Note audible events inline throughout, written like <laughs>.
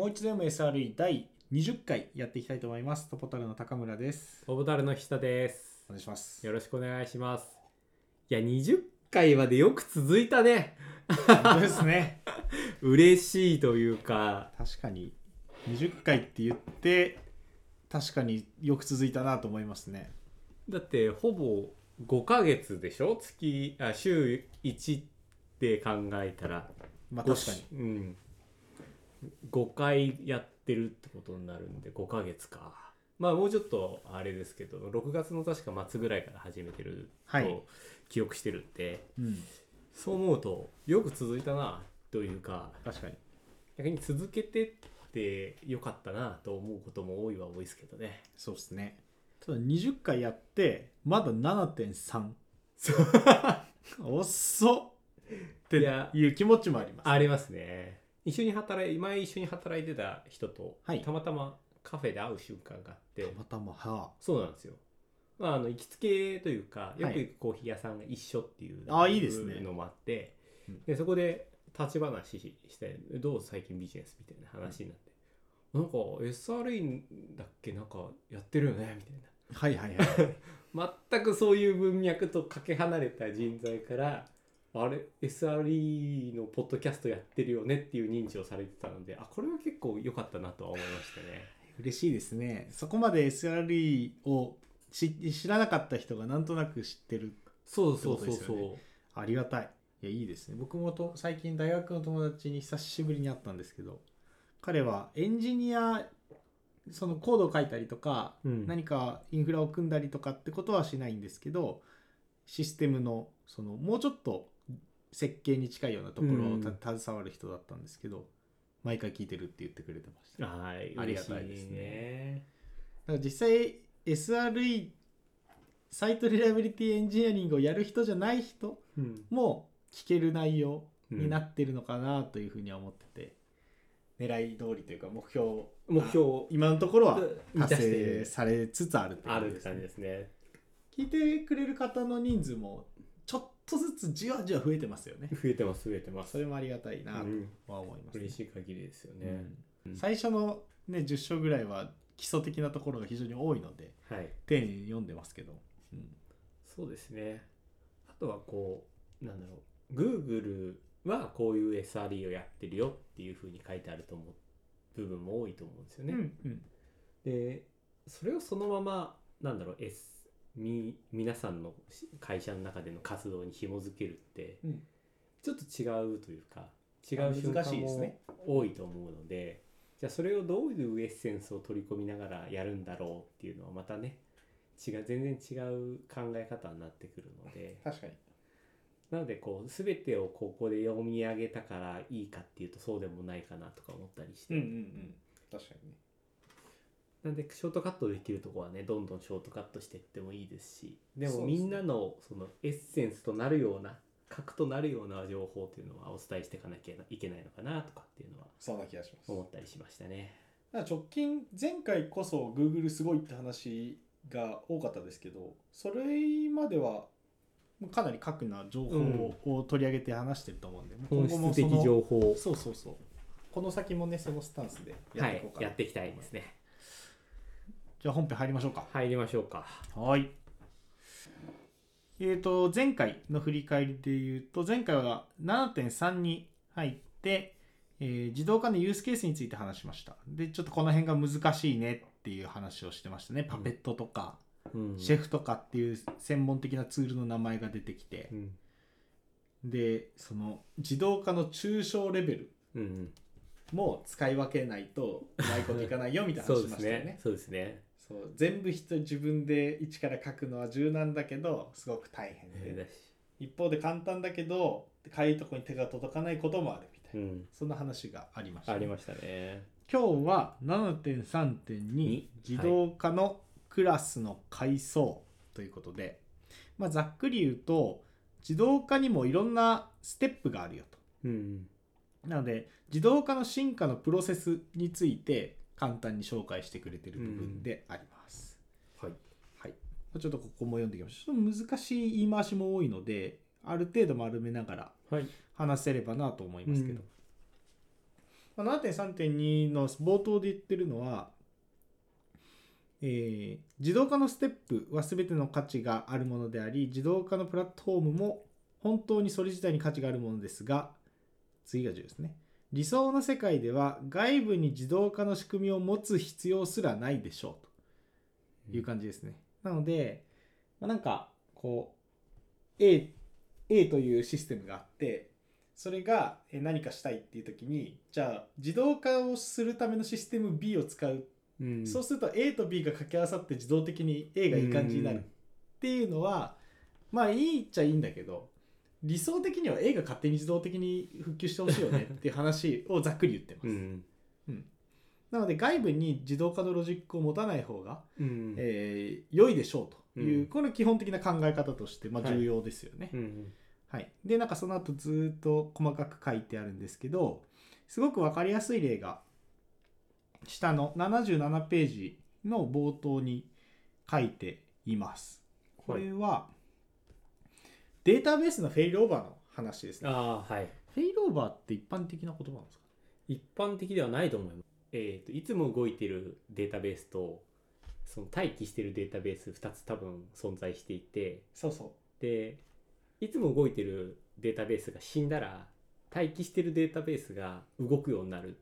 もう一度 MSRE 第20回やっていきたいと思います。トポタルの高村です。オボタルの下です。お願いします。よろしくお願いします。いや、20回までよく続いたね。本当ですね。<laughs> 嬉しいというか、確かに20回って言って確かによく続いたなと思いますね。だってほぼ5ヶ月でしょ？月、あ、週1で考えたら。まあ確かに。に。うん。5回やってるってことになるんで、5ヶ月か。まあもうちょっとあれですけど、6月の確か末ぐらいから始めてるはいと記憶してるんで、うん。そう思うとよく続いたなというか確かに。逆に続けてってよかったなと思うことも多いは多いですけどねそうですね。ただ20回やってまだ7.3。<laughs> 遅っっていう気持ちもあります。ありますね一緒に働い前一緒に働いてた人と、はい。たまたまカフェで会う瞬間があって。たまたまは。そうなんですよ。まあ、あの行きつけというかよくはい。行くコーヒー屋さんが一緒っていうあいいですね。のもあってうん。でそこで立ち話して「どう最近ビジネス?」みたいな話になって「なんか SRE だっけなんかやってるよね」みたいな。はいはいはい。<laughs> 全くそういう文脈とかけ離れた人材からあれ SRE のポッドキャストやってるよねっていう認知をされてたのであこれは結構良かったなとは思いましたね。嬉しいですね。そこまで SRE を知知らなかった人がなんとなく知ってる。そうそうそうそう、ありがたい。いや、いいですね。僕もと最近大学の友達に久しぶりに会ったんですけど、彼はエンジニア、そのコードを書いたりとか、うん何かインフラを組んだりとかってことはしないんですけど、システムの、その、もうちょっと設計に近いようなところをた携わる人だったんですけど、毎回聞いてるって言ってくれてました。はいありがたいですね。だから実際 SRE サイトリラビリティエンジニアリングをやる人じゃない人うん。も聞ける内容うんになってるのかなというふうには思ってて、狙い通りというか目標目標今のところは満達成されつつあるっていうある感じですね。ですね聞いてくれる方の人数もちょっとずつじわじわ増えてますよね。増えてます増えてます。それもありがたいなとうん。は思いますね、嬉しい限りですよね、最初の、ね、10章ぐらいは基礎的なところが非常に多いのではい。丁寧に読んでますけど、うん。そうですね。あとはこうなんだろう。Google はこういう SRE をやってるよっていうふうに書いてあると思う部分も多いと思うんですよね、うんうん。でそれをそのままなんだろう S み皆さんの会社の中での活動に紐づけるってうん。ちょっと違うというか違う瞬難間もしいですね。多いと思うのでじゃあそれをどういうエッセンスを取り込みながらやるんだろうっていうのはまたね違う全然違う考え方になってくるので。確かに。なのでこう全てをここで読み上げたからいいかっていうとそうでもないかなとか思ったりして、うんうんうん。確かにねなんでショートカットできるとこはねどんどんショートカットしていってもいいですしでもみんなのそのエッセンスとなるような核となるような情報っていうのはお伝えしていかなきゃいけないのかなとかっていうのはそんな気がします。思ったりしましたね。直近前回こそ Google すごいって話が多かったですけどそれまではかなり核な情報を取り上げて話してると思うんで、本質的情報を。そうそうそう。この先もねそのスタンスでやはいっていこうかな、やっていきたいですね。じゃあ本編入りましょうか入りましょうか。はい。えー、と前回の振り返りで言うと前回は7.3に入って、えー自動化のユースケースについて話しましたでちょっとこの辺が難しいねっていう話をしてましたねパペットとか、うんシェフとかっていう専門的なツールの名前が出てきてうんでその自動化の抽象レベルうんうんも使い分けないと <laughs> うまいこといかないよみたいなそう話しましたよねですね。そうですね。そう全部人自分で一から書くのは柔軟だけどすごく大変で、だし一方で簡単だけどかゆいとこに手が届かないこともあるみたいな、うん。そんな話がありました、ありましたね。今日は7.3.2に自動化のクラスの階層ということで、まあ、ざっくり言うと自動化にもいろんなステップがあるよとうん。なので自動化の進化のプロセスについて簡単に紹介してくれてる部分であります。はい。はい、ちょっとここも読んでいきましょう。ちょっと難しい言い回しも多いので、ある程度丸めながらはい。話せればなと思いますけど。うんままあ、7.3.2の冒頭で言ってるのは、えー自動化のステップは全ての価値があるものであり自動化のプラットフォームも本当にそれ自体に価値があるものですが次が10ですね理想の世界では外部に自動化の仕組みを持つ必要すらないでしょうという感じですね、なので、まあ、なんかこう A, A というシステムがあってそれがえ何かしたいっていう時にじゃあ自動化をするためのシステム B を使う。うん。そうすると A と B が掛け合わさって自動的に A がいい感じになるっていうのはまあいいっちゃいいんだけど理想的には A が勝手に自動的に復旧してほしいよねっていう話をざっくり言ってます、うん。なので外部に自動化のロジックを持たない方が、うん。えー良いでしょうという、うん。これ基本的な考え方として、まあ、はい。重要ですよね、うんはい、でなんかその後ずっと細かく書いてあるんですけどすごく分かりやすい例が下の77ページの冒頭に書いています。これはデータベースのフェイルオーバーの話ですね。ああはいフェイルオーバーって一般的な言葉なんですか？一般的ではないと思います。えー、といつも動いてるデータベースとその待機してるデータベース2つ多分存在していてそうそでいつも動いてるデータベースが死んだら待機してるデータベースが動くようになる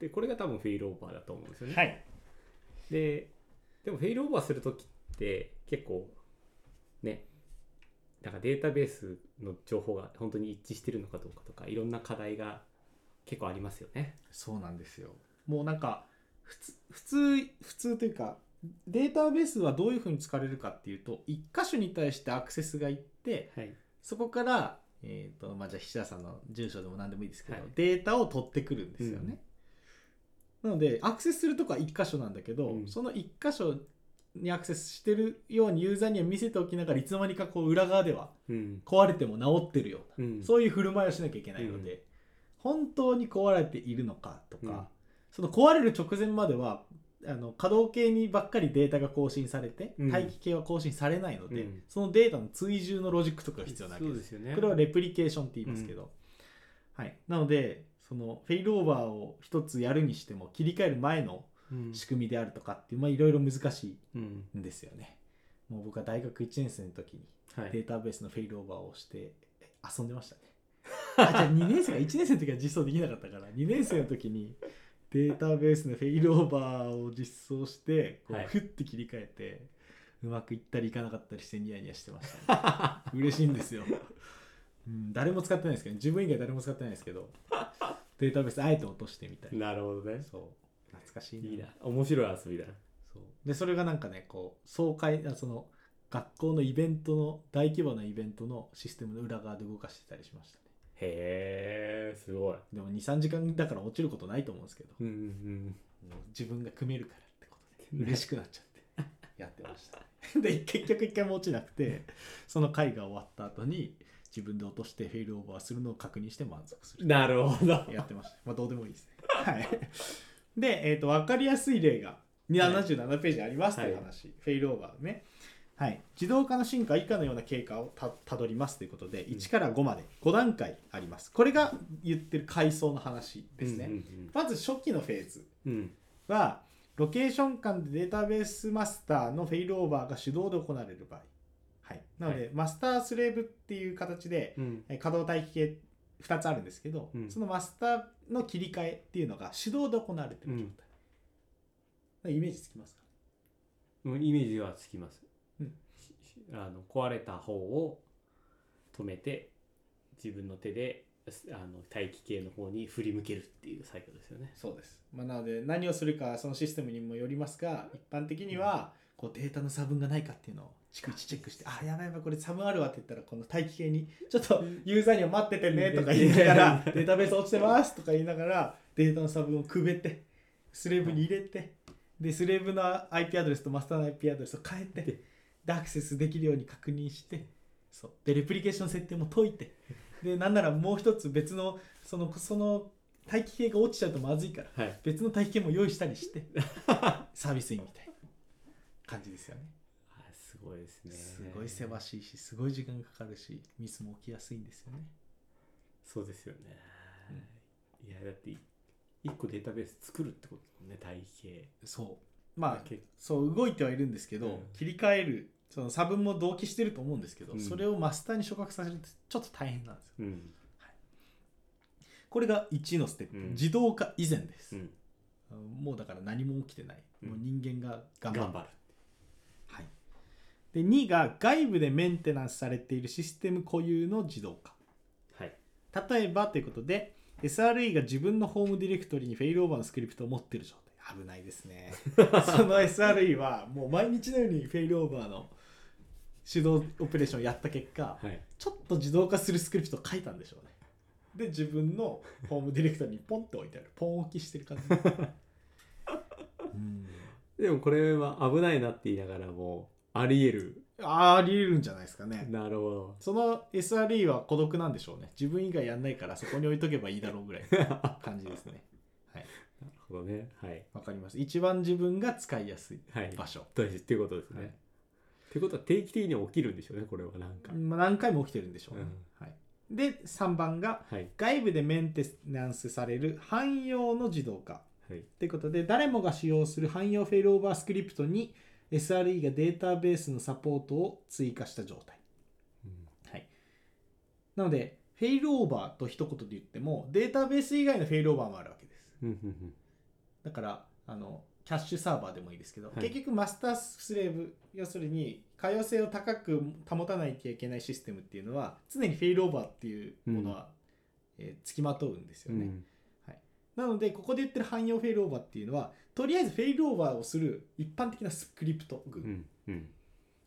でこれが多分フェイルオーバーだと思うんですよね。はい。ででもフェイルオーバーする時って結構ねなんかデータベースの情報が本当に一致してるのかどうかとかいろんな課題が結構ありますよね。そうなんですよ。もうなんか普通普通普通というかデータベースはどういうふうに使われるかっていうと一箇所に対してアクセスがいってはい、そこから、えーとまあ、じゃあ菱田さんの住所でも何でもいいですけど、はいデータを取ってくるんですよね。なのでアクセスするとこは1箇所なんだけど、うんその1箇所にアクセスしてるようにユーザーには見せておきながらいつの間にかこう裏側ではうん。壊れても治ってるような、うん。そういう振る舞いをしなきゃいけないので、本当に壊れているのかとか、うん。その壊れる直前まではあの稼働系にばっかりデータが更新されて、うん。待機系は更新されないので、うん。そのデータの追従のロジックとかが必要なわけです。ですよね。これはレプリケーションって言いますけど、はい、なのでそのフェイルオーバーを一つやるにしても切り替える前のうん仕組みであるとかっていうまあいろいろ難しうんいんですよね。もう僕は大学1年生の時にはい。データベースのフェイルオーバーをして遊んでましたね。あじゃあ2年生が1年生の時は実装できなかったから2年生の時にデータベースのフェイルオーバーを実装してこうはい。ふって切り替えて、うまくいったりいかなかったりしてニヤニヤしてました、ね、<laughs> 嬉しいんですよ、うん、誰も使ってないですけど自分以外誰も使ってないですけどデータベースあえて落としてみたいな。なるほどね。そう懐かしいいいな。面白い遊びだ。そうでそれがなんかねこう総会あその学校のイベントの大規模なイベントのシステムの裏側で動かしてたりしましたねへえ、すごい。でも23時間だから落ちることないと思うんですけどうんうんもう自分が組めるからってことで嬉しくなっちゃってやってましたね <laughs> で結局一回も落ちなくてその会が終わった後に自分で落としてフェイルオーバーするのを確認して満足するうん。なるほど。やってました。まあ、どうでもいいですね。はい。で、えっ、と、分かりやすい例が77ページにありますという話。フェイルオーバーね。はい。自動化の進化は以下のような経過をたたどりますということで、うん1から5まで5段階あります。これが言ってる階層の話ですね。うんまず初期のフェーズうんうん。は、ロケーション間でデータベースマスターのフェイルオーバーが手動で行われる場合。はい。なので、はマスタースレーブっていう形で、うん。えー稼働待機系2つあるんですけど、うん。そのマスターの切り替えっていうのが手動で行われてる状態、イメージつきますか？うんイメージはつきます。うん。あの壊れた方を止めて自分の手ですあの待機系の方に振り向けるっていう作業ですよね。そうです、まあ、なので何をするかそのシステムにもよりますが一般的にはこうデータの差分がないかっていうのを逐一チェックしてあやばいやばいこれ差分あるわって言ったらこの待機系にちょっとユーザーには待っててねとか言いながらデータベース落ちてますとか言いながらデータの差分をくべてスレーブに入れてでスレーブの IP アドレスとマスターの IP アドレスを変えてでアクセスできるように確認してそう。でレプリケーション設定も解いてでなんならもう一つ別のそのその待機系が落ちちゃうとまずいからはい。別の待機系も用意したりしてサービスインみたいな感じですよねごいですね。すごいせわしいしすごい時間かかるしミスも起きやすいんですよね。そうですよね。いやだって1個データベース作るってことだもんね体系。そう。まあけそう動いてはいるんですけど、うん。切り替えるその差分も同期してると思うんですけど、うん。それをマスターに昇格させるってちょっと大変なんですよ。うん。これが1のステップ、うん。自動化以前です、うん。もうだから何も起きてない、うん。もう人間が頑張る。頑張る。はい、で2が外部でメンテナンスされているシステム固有の自動化。はい。例えばということで SRE が自分のホームディレクトリにフェイルオーバーのスクリプトを持っている状態。危ないですね。<laughs> その SRE はもう毎日のようにフェイルオーバーの手動オペレーションをやった結果はい。ちょっと自動化するスクリプトを書いたんでしょうね。で自分のホームディレクトリにポンって置いてある。ポン置きしてる感じ。う <laughs> んでもこれは危ないなって言いながらもあり得る。ありえるんじゃないですかね。なるほど。その SRE は孤独なんでしょうね。自分以外やんないからそこに置いとけばいいだろうぐらいの <laughs> 感じですね。はい。なるほどね。はい。わかります。一番自分が使いやすいはい。場所、大事っていうことですね、はい。ってことは定期的に起きるんでしょうねこれはなんか、まあ、何回も起きてるんでしょうね、うん。はい、で3番がはい。外部でメンテナンスされる汎用の自動化。はい。ということで誰もが使用する汎用フェイルオーバースクリプトに SRE がデータベースのサポートを追加した状態。はい、なのでフェイルオーバーと一言で言ってもデータベース以外のフェイルオーバーもあるわけです。うんうんうん。だからあのキャッシュサーバーでもいいですけど、はい。結局マスタースレーブ要するに可用性を高く保たないといけないシステムっていうのは常にフェイルオーバーっていうものは、えー付きまとうんですよね、うん。なのでここで言ってる汎用フェイルオーバーっていうのはとりあえずフェイルオーバーをする一般的なスクリプト群うんうん。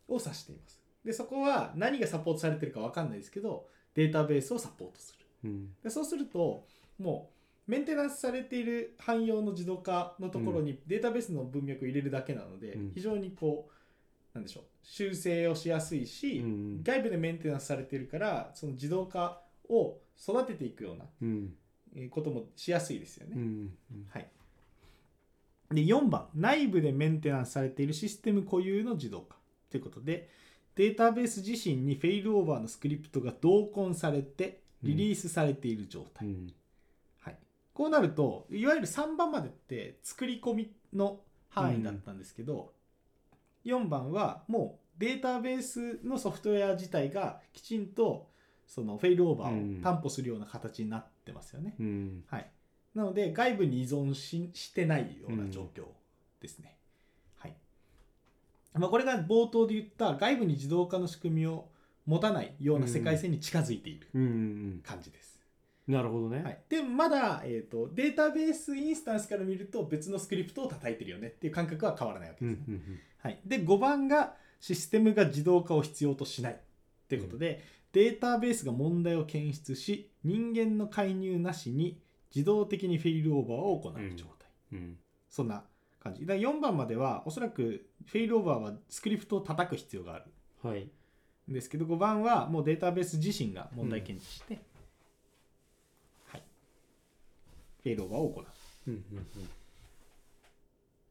を指しています。でそこは何がサポートされてるか分かんないですけどデータベースをサポートする。うん。でそうするともうメンテナンスされている汎用の自動化のところにデータベースの文脈を入れるだけなので、うん。非常にこうなんでしょう修正をしやすいし、うん。外部でメンテナンスされているからその自動化を育てていくようなこともしやすいですよね。うん。はい、で4番内部でメンテナンスされているシステム固有の自動化。ということでデータベース自身にフェイルオーバーのスクリプトが同梱されてリリースされている状態、うん。はい、こうなるといわゆる3番までって作り込みの範囲だったんですけど、4番はもうデータベースのソフトウェア自体がきちんとそのフェイルオーバーを担保するような形になってますよね。うん。はい、なので外部に依存ししてないような状況ですね。はい。まあ、これが冒頭で言った外部に自動化の仕組みを持たないような世界線に近づいているうんうん感じです。なるほどね、はい、でまだ、えーとデータベースインスタンスから見ると別のスクリプトを叩いてるよねっていう感覚は変わらないわけうんですね。うんはい、で5番がシステムが自動化を必要としないということで、データベースが問題を検出し人間の介入なしに自動的にフェイルオーバーを行う状態、うん。うん。そんな感じ。だ4番まではおそらくフェイルオーバーはスクリプトを叩く必要がある。はい。んですけど5番はもうデータベース自身が問題検知して、はい、フェイルオーバーを行う。うんうん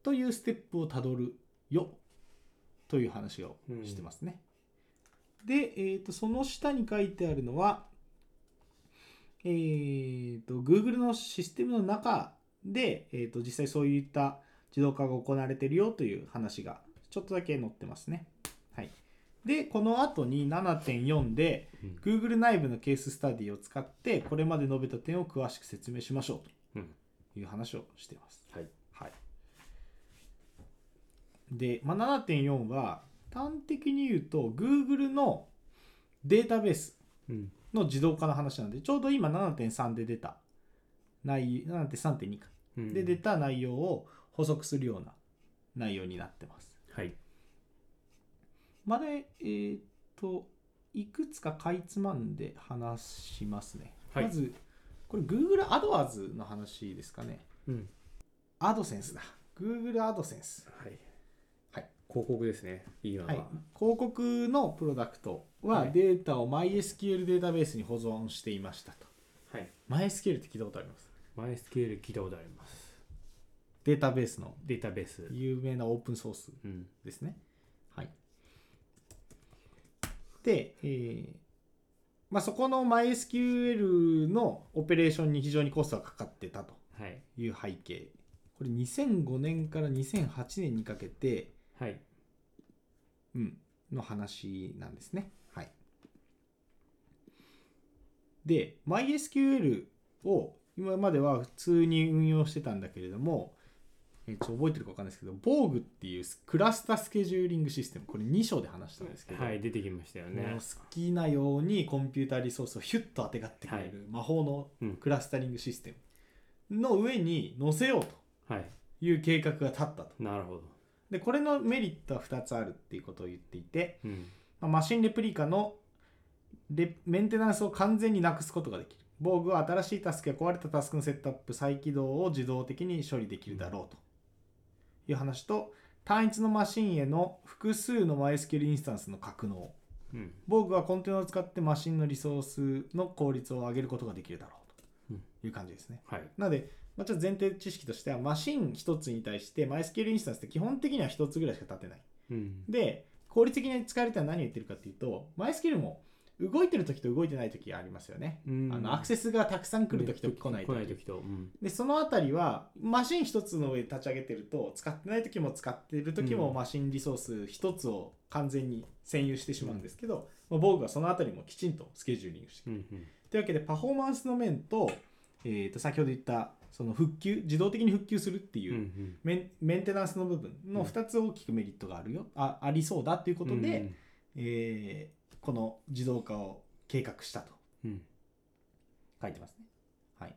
というステップをたどるよ。という話をしてますね。で、えー、とその下に書いてあるのは、えー、と Google のシステムの中で、えー、と実際そういった自動化が行われているよという話がちょっとだけ載ってますね。はい、で、この後に7.4でうん。Google 内部のケーススタディを使ってこれまで述べた点を詳しく説明しましょううん。という話をしています。はい。はい、で、まあ、7.4は端的に言うと Google のデータベースうんの自動化の話なんでちょうど今7.3で出た内7.3.2かうんで出た内容を補足するような内容になってます。はいまで、えーっと、いくつかかいつまんで話しますね。はいまず、これ Google AdWords の話ですかね。うんアドセンスだ。Google AdSense。はいはい広告ですね今は、はい、広告のプロダクトははい。データを MySQL データベースに保存していましたと。はい。MySQL って聞いたことあります？MySQL 聞いたことあります。データベースのデータベース。有名なオープンソースうん。ですね。はい。で、えーまあ、そこの MySQL のオペレーションに非常にコストがかかってたとはい。いう背景。これ2005年から2008年にかけて、はい。うん、の話なんですね。はい、で MySQL を今までは普通に運用してたんだけれども、えーちょっと覚えてるか分かんないですけど Borg っていうクラスタスケジューリングシステムこれ2章で話したんですけど、はい出てきましたよね。好きなようにコンピューターリソースをヒュッと当てがってくれる魔法のうん。クラスタリングシステムの上に載せようはい。という計画が立ったと。なるほどでこれのメリットは2つあるっていうことを言っていて、うんまあマシンレプリカのレメンテナンスを完全になくすことができる。防具は新しいタスクや壊れたタスクのセットアップ、再起動を自動的に処理できるだろうという話と、単一のマシンへの複数の MySQL インスタンスの格納。うん防具はコンテナを使ってマシンのリソースの効率を上げることができるだろうという感じですね。はいなので、まあ、ちょっと前提知識としては、マシン1つに対して MySQL インスタンスって基本的には1つぐらいしか立てない。うん。で、効率的に使われたら何を言ってるかっていうと、MySQL も動いてる時と動いてない時がありますよね。うん。あのアクセスがたくさん来る時と来ない時。来ない時と。うん。で、そのあたりは、マシン1つの上で立ち上げてると、使ってない時も使ってる時もうん。マシンリソース1つを完全に占有してしまうんですけど、まあ、防具はそのあたりもきちんとスケジューリングしてくる。うんうん。というわけでパフォーマンスの面と,、えー、と先ほど言ったその復旧自動的に復旧するっていう、うんメンメンテナンスの部分の2つ大きくメリットがあるよ、あありそうだということで、うんえーこの自動化を計画したとうん。書いてますね。はい、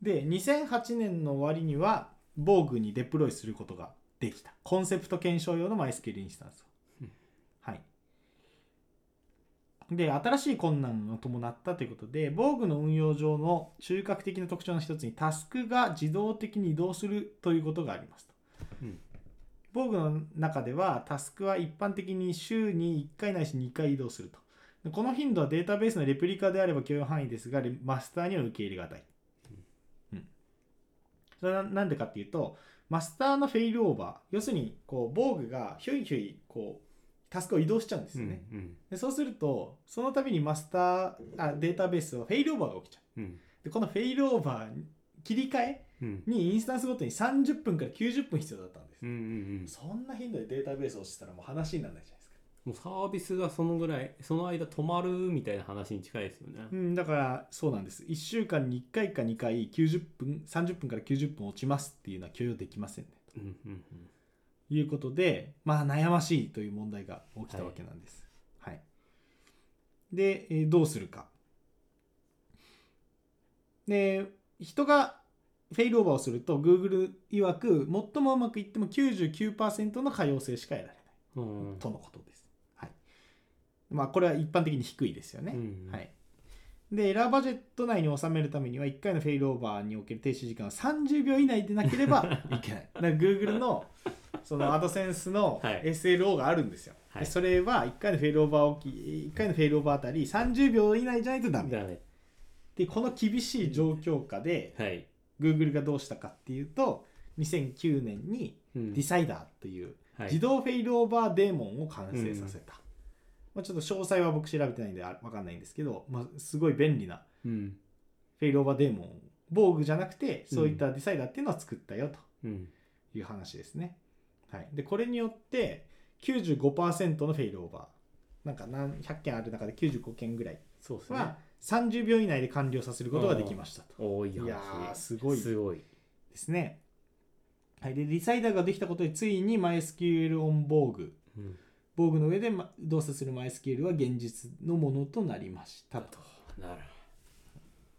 で2008年の終わりには防具にデプロイすることができた。コンセプト検証用の MySQL インスタンスを、うんはいで新しい困難を伴ったということで防具の運用上の中核的な特徴の一つにタスクが自動的に移動するということがありますと。うん。防具の中ではタスクは一般的に週に1回ないし2回移動すると。でこの頻度はデータベースのレプリカであれば許容範囲ですがレマスターには受け入れがたい、うん、それはなんでかっていうとマスターのフェイルオーバー要するにこう防具がヒュイヒュイこうタスクを移動しちゃうんですよね、うんでそうするとその度にマスターあデータベースはフェイルオーバーが起きちゃう。うん。でこのフェイルオーバー切り替えうん。にインスタンスごとに30分から90分必要だったんです。うんうんそんな頻度でデータベースを落ちたらもう話にならないじゃないですか。もうサービスがそのぐらいその間止まるみたいな話に近いですよね。うん、だからそうなんです。1週間に1回か2回90分、30分から90分落ちますっていうのは許容できませんね。うんうんということで、まあ悩ましいという問題が起きたわけなんです。はい。で、えーどうするか。で、人がフェイルオーバーをすると Google 曰く最もうまくいっても99%の可用性しか得られない。うんうんとのことです。はい。まあ、これは一般的に低いですよね。うんはい。で、エラーバジェット内に収めるためには、1回のフェイルオーバーにおける停止時間は30秒以内でなければいけない。だから Google のそのアドセンスのはい。SLO があるんですよ。はい。でそれは1回のフェイルオーバー起き、1回のフェイルオーバーあたり30秒以内じゃないとダメ。だねで、この厳しい状況下で、はい、Google がどうしたかっていうと、2009年にうん。 Decider というはい。自動フェイルオーバーデーモンを完成させた、まあ、ちょっと詳細は僕調べてないんであ分かんないんですけど、まあ、すごい便利なうん。フェイルオーバーデーモン防具じゃなくてそういったディサイダーっていうのを作ったようん。という話ですね、はい、でこれによって95%のフェイルオーバー。なんか何100件ある中で95件ぐらいそうですね。は30秒以内で完了させることができましたと。多い話。いやーすごい。すごい。ですね。はい、でディサイダーができたことでついに MySQL オン防具。うん。防具の上でま動作する MySQL は現実のものとなりましたと。なる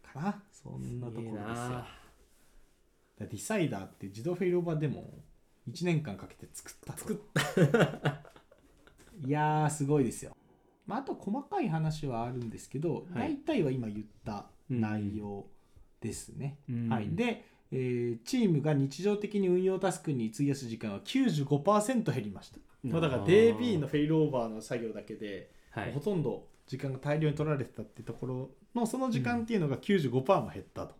かな？そんなところですよ。いいなだからディサイダーって自動フェイルオーバーでも1年間かけて作った作った。<laughs> いやーすごいですよ、まあ、あと細かい話はあるんですけど、はい。大体は今言った内容ですね、うん。はい、で、えーチームが日常的に運用タスクに費やす時間は95%減りました。まあ、だから DB のフェイルオーバーの作業だけで、はい。ほとんど時間が大量に取られてたっていうところのその時間っていうのが95%も減ったと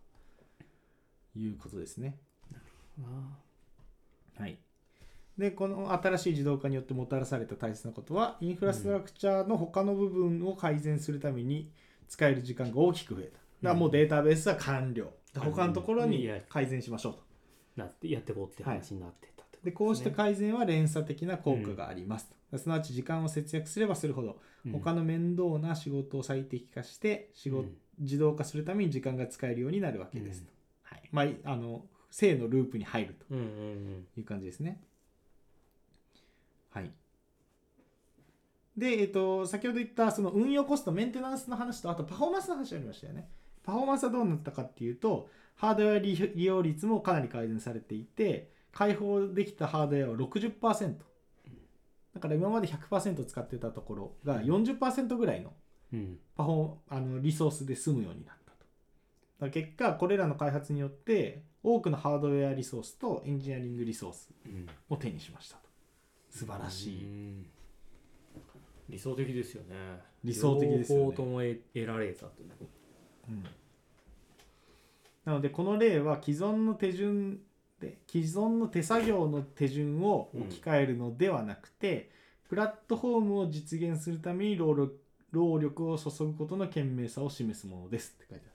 いうことですね。はい、でこの新しい自動化によってもたらされた大切なことはインフラストラクチャーの他の部分を改善するために使える時間が大きく増えた。だからもうデータベースは完了。で他のところに改善しましょうと。なってやっていこうって話になってたでこうしたね改善は連鎖的な効果があります。と、すなわち時間を節約すればするほどうん。他の面倒な仕事を最適化して仕事、うん。自動化するために時間が使えるようになるわけですと、はいまあい、あの正のループに入るという感じですね。はい。で、えっと、先ほど言ったその運用コストメンテナンスの話とあとパフォーマンスの話ありましたよね。パフォーマンスはどうなったかっていうとハードウェア利利用率もかなり改善されていて開放できたハードウェアは60%だから今まで100%使ってたところが40%ぐらいのうん。パフォーあのリソースで済むようになったと。だ結果これらの開発によって多くのハードウェアリソースとエンジニアリングリソースうん。を手にしましたと。素晴らしい。うん。理想的ですよね。理想的ですよね。両方とも得得られたとう。ん。なのでこの例は既存の手順で既存の手作業の手順を置き換えるのではなくて、プラットフォームを実現するために労力労力を注ぐことの賢明さを示すものですって書いてある。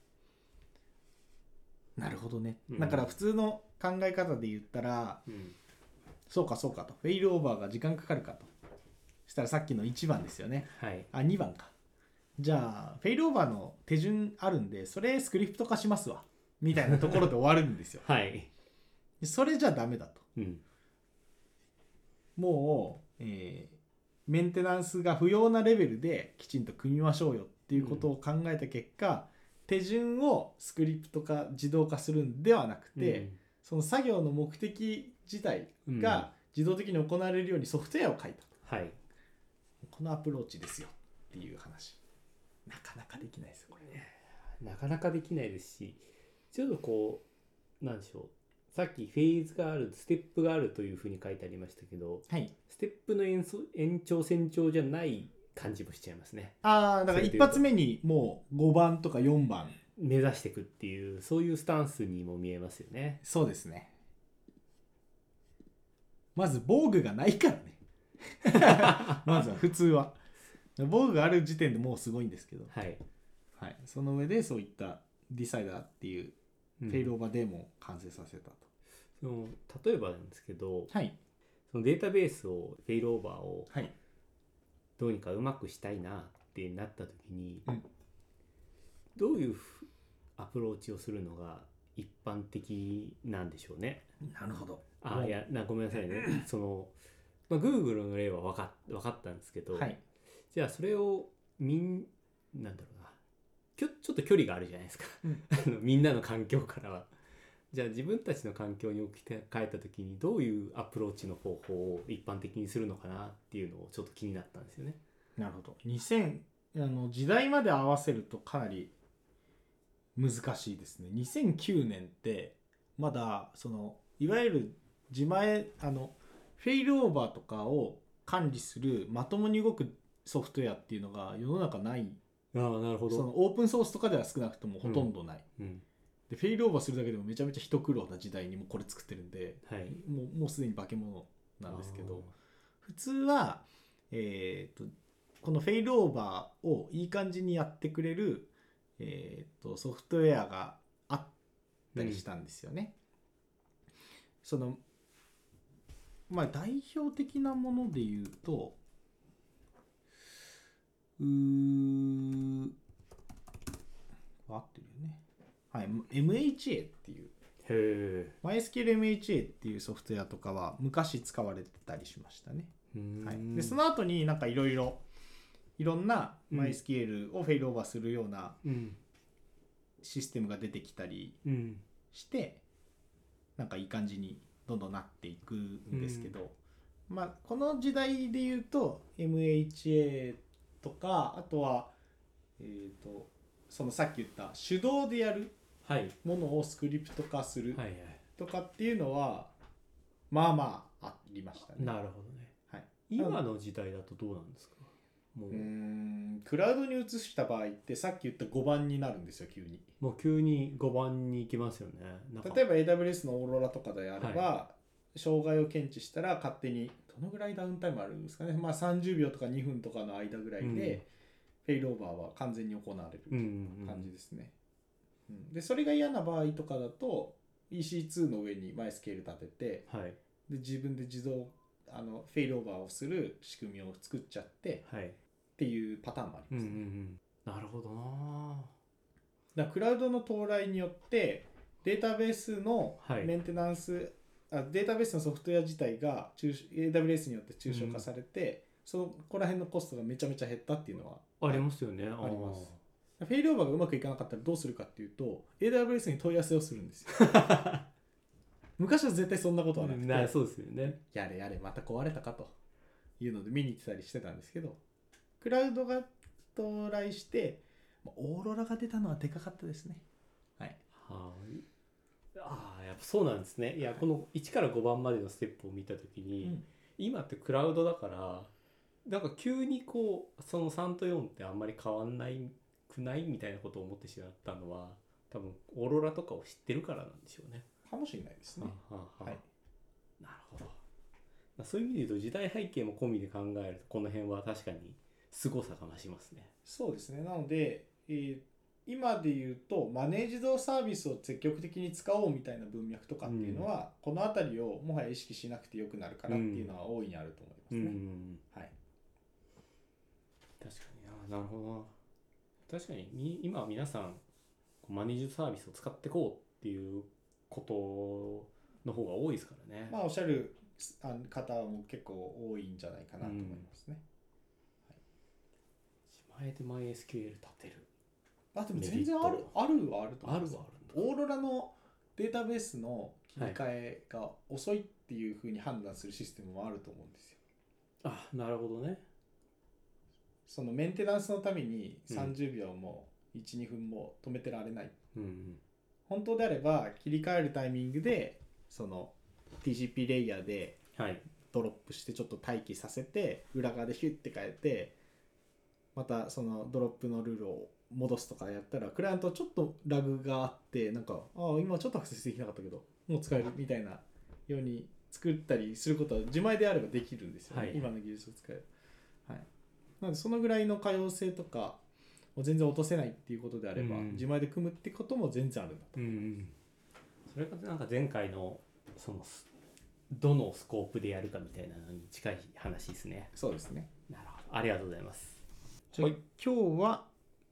なるほどね。うんだから普通の考え方で言ったら、うんそうかそうかと。フェイルオーバーが時間かかるかと。したらさっきの1番ですよね。はいあ、2番か。じゃあ、フェイルオーバーの手順あるんで、それスクリプト化しますわ。みたいなところで終わるんですよ。<laughs> はいそれじゃダメだと。うんもう、えーメンテナンスが不要なレベルできちんと組みましょうよっていうことを考えた結果、手順をスクリプト化自動化するんではなくて、その作業の目的自体うんが自動的に行われるようにソフトウェアを書いた。はいこのアプローチですよっていう話。なかなかできないですよ、これ。なかなかできないですしちょっとこうなんでしょうさっきフェーズがあるステップがあるというふうに書いてありましたけどはい。ステップの延長延長線上じゃない感じもしちゃいますねああ、だから一発目にもう5番とか4番。目指していくっていうそういうスタンスにも見えますよねそうですね。まず防具がないからね。<laughs> まずは普通は。Borg がある時点でもうすごいんですけど、はい、はい、その上でそういった Decider っていううんフェイルオーバーデーモンを完成させたと。その例えばなんですけどはい。そのデータベースをフェイルオーバーをはい。どうにかうまくしたいなってなった時に、うんどういうふアプローチをするのが一般的なんでしょうね。なるほど。あいやなごめんなさいね <laughs> その、まあ、Google の例は分か分かったんですけど、はい。じゃあそれをみんなんだろうなちょっと距離があるじゃないですか、うん <laughs> あのみんなの環境からは。じゃあ自分たちの環境に置き換えた時にどういうアプローチの方法を一般的にするのかなっていうのをちょっと気になったんですよね。なるほど。2000、あの時代まで合わせるとかなり難しいですね。2009年ってまだそのいわゆる自前あのフェイルオーバーとかを管理するまともに動くソフトウェアっていうのが世の中ないああなるほそのオープンソースとかでは少なくともほとんどない、うんでフェイルオーバーするだけでもめちゃめちゃ一苦労な時代にもこれ作ってるんではい、もうもうすでに化け物なんですけど普通は、えー、とこのフェイルオーバーをいい感じにやってくれる、えー、とソフトウェアがあったりしたんですよね。そのまあ代表的なもので言うとうー合ってるよね。はい、MHA っていう。へえ MySQLMHA っていうソフトウェアとかは昔使われてたりしましたね。はい、でその後になんかいろいろいろんなうん。MySQL をフェイルオーバーするようなうん。システムが出てきたりうん。してなんかいい感じにどんどんなっていくんですけど、まあこの時代で言うと MHA とかあとはえっ、とそのさっき言った手動でやるはいものをスクリプト化するはいはい。とかっていうのはまあまあありましたね。なるほどね。はい、今の時代だとどうなんですか？もう。うーんクラウドに移した場合ってさっき言った5番になるんですよ急に。もう急に5番に行きますよね。例えば AWS のオーロラとかであれば、障害を検知したら勝手にどのぐらいダウンタイムあるんですかね、まあ、30秒とか2分とかの間ぐらいで、フェイルオーバーは完全に行われる感じですね。うん。でそれが嫌な場合とかだと EC2 の上に MySQL 立ててはい。で自分で自動あのフェイルオーバーをする仕組みを作っちゃってはい。っていうパターンもありうんます、ねうんうん。なるほどな。だクラウドの到来によってデータベースのはい。メンテナンス、あデータベースのソフトウェア自体が中 AWS によって抽象化されて、そこら辺のコストがめちゃめちゃ減ったっていうのはありますよね。あありますフェイルオーバーがうまくいかなかったらどうするかっていうと AWS に問い合わせをするんですよ。<laughs> 昔は絶対そんなことはなくて。なそうですよね。やれやれまた壊れたかと。いうので見に行ってたりしてたんですけどクラウドが到来してまあオーロラが出たのはでかかったですね。はい。はい。ああやっぱそうなんですね。いやこの1から5番までのステップを見た時に、うん。今ってクラウドだからなんか急にこうその3と4ってあんまり変わんないくない？みたいなことを思ってしまったのは多分オーロラとかを知ってるからなんでしょうね。かもしれないですね。はあはあ。はい。なるほど。そういう意味で言うと時代背景も込みで考えるとこの辺は確かに凄さが増しますね。そうですね。なので、えー今で言うとマネージドサービスを積極的に使おうみたいな文脈とかっていうのは、この辺りをもはや意識しなくてよくなるからっていうのは大いにあると思いますうん。ね、はい。確かに。ななるほどな確かにみ今は皆さんマネージドサービスを使っていこうっていうことの方が多いですからね。まあおっしゃるあ方も結構多いんじゃないかなと思いますね、自前で MySQL 立てる。あでも全然あるあるはあると思いますあるはある。オーロラのデータベースの切り替えが遅いっていうふうに判断するシステムもあると思うんですよあなるほどね。そのメンテナンスのためにうん。30秒も12分も止めてられない、うんうん。本当であれば切り替えるタイミングでその TCP レイヤーではい。ドロップしてちょっと待機させて裏側でヒュッて変えてまたそのドロップのルールを戻すとかやったらクライアントはちょっとラグがあってなんかああ今ちょっとアクセスできなかったけどもう使えるみたいなように作ったりすることは自前であればできるんですよね、はい。今の技術を使えるはいなのでそのぐらいの可用性とかを全然落とせないっていうことであれば、うん自前で組むってことも全然あるんだとうんうん。それがなんか前回のそのスどのスコープでやるかみたいなのに近い話ですね。そうですねなるほど。ありがとうございます。じゃあ、今日は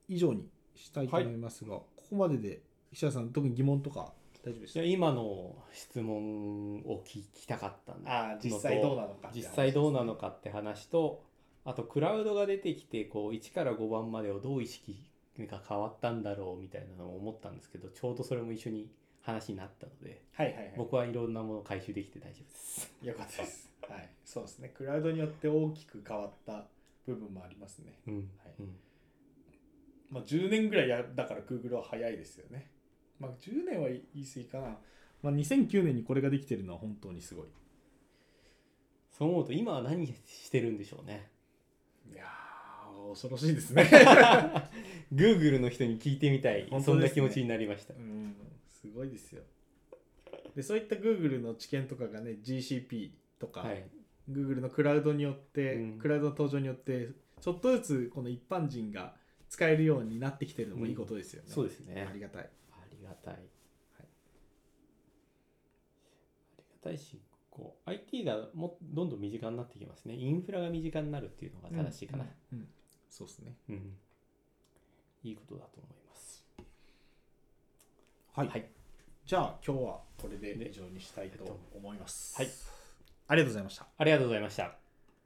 以上にしたいと思いますが、ここまでで石田さん特に疑問とか大丈夫です今の質問を聞きたかったああ実際どうなのか実際どうなのかって話とあとクラウドが出てきてこう1から5番までをどう意識が変わったんだろうみたいなのを思ったんですけどちょうどそれも一緒に話になったのではいはいはい。僕はいろんなものを回収できて大丈夫です。<laughs> よかったです。はい。そうですね。クラウドによって大きく変わった部分もありますね。うん。はい。うん。まあ10年ぐらいやだから Google は早いですよね。まあ10年は言い過ぎかな。まあ2009年にこれができてるのは本当にすごい。そう思うと今は何してるんでしょうね。いやー恐ろしいですね。Google の人に聞いてみたい、本そんな気持ちになりました。う。んすごいですよ。でそういった Google の知見とかがね GCP とか、はい、Google のクラウドによって、うん。クラウドの登場によってちょっとずつこの一般人が使えるようになってきてるのもいいことですよね、そうですね。ありがたい。ありがたい。ありがたいし、こう IT がもどんどん身近になってきますね。インフラが身近になるっていうのが正しいかな。うん、うんそうですねうん。いいことだと思います。はい、はい。じゃあ今日はこれで以上にしたいと思いますはいありがとうございましたありがとうございました。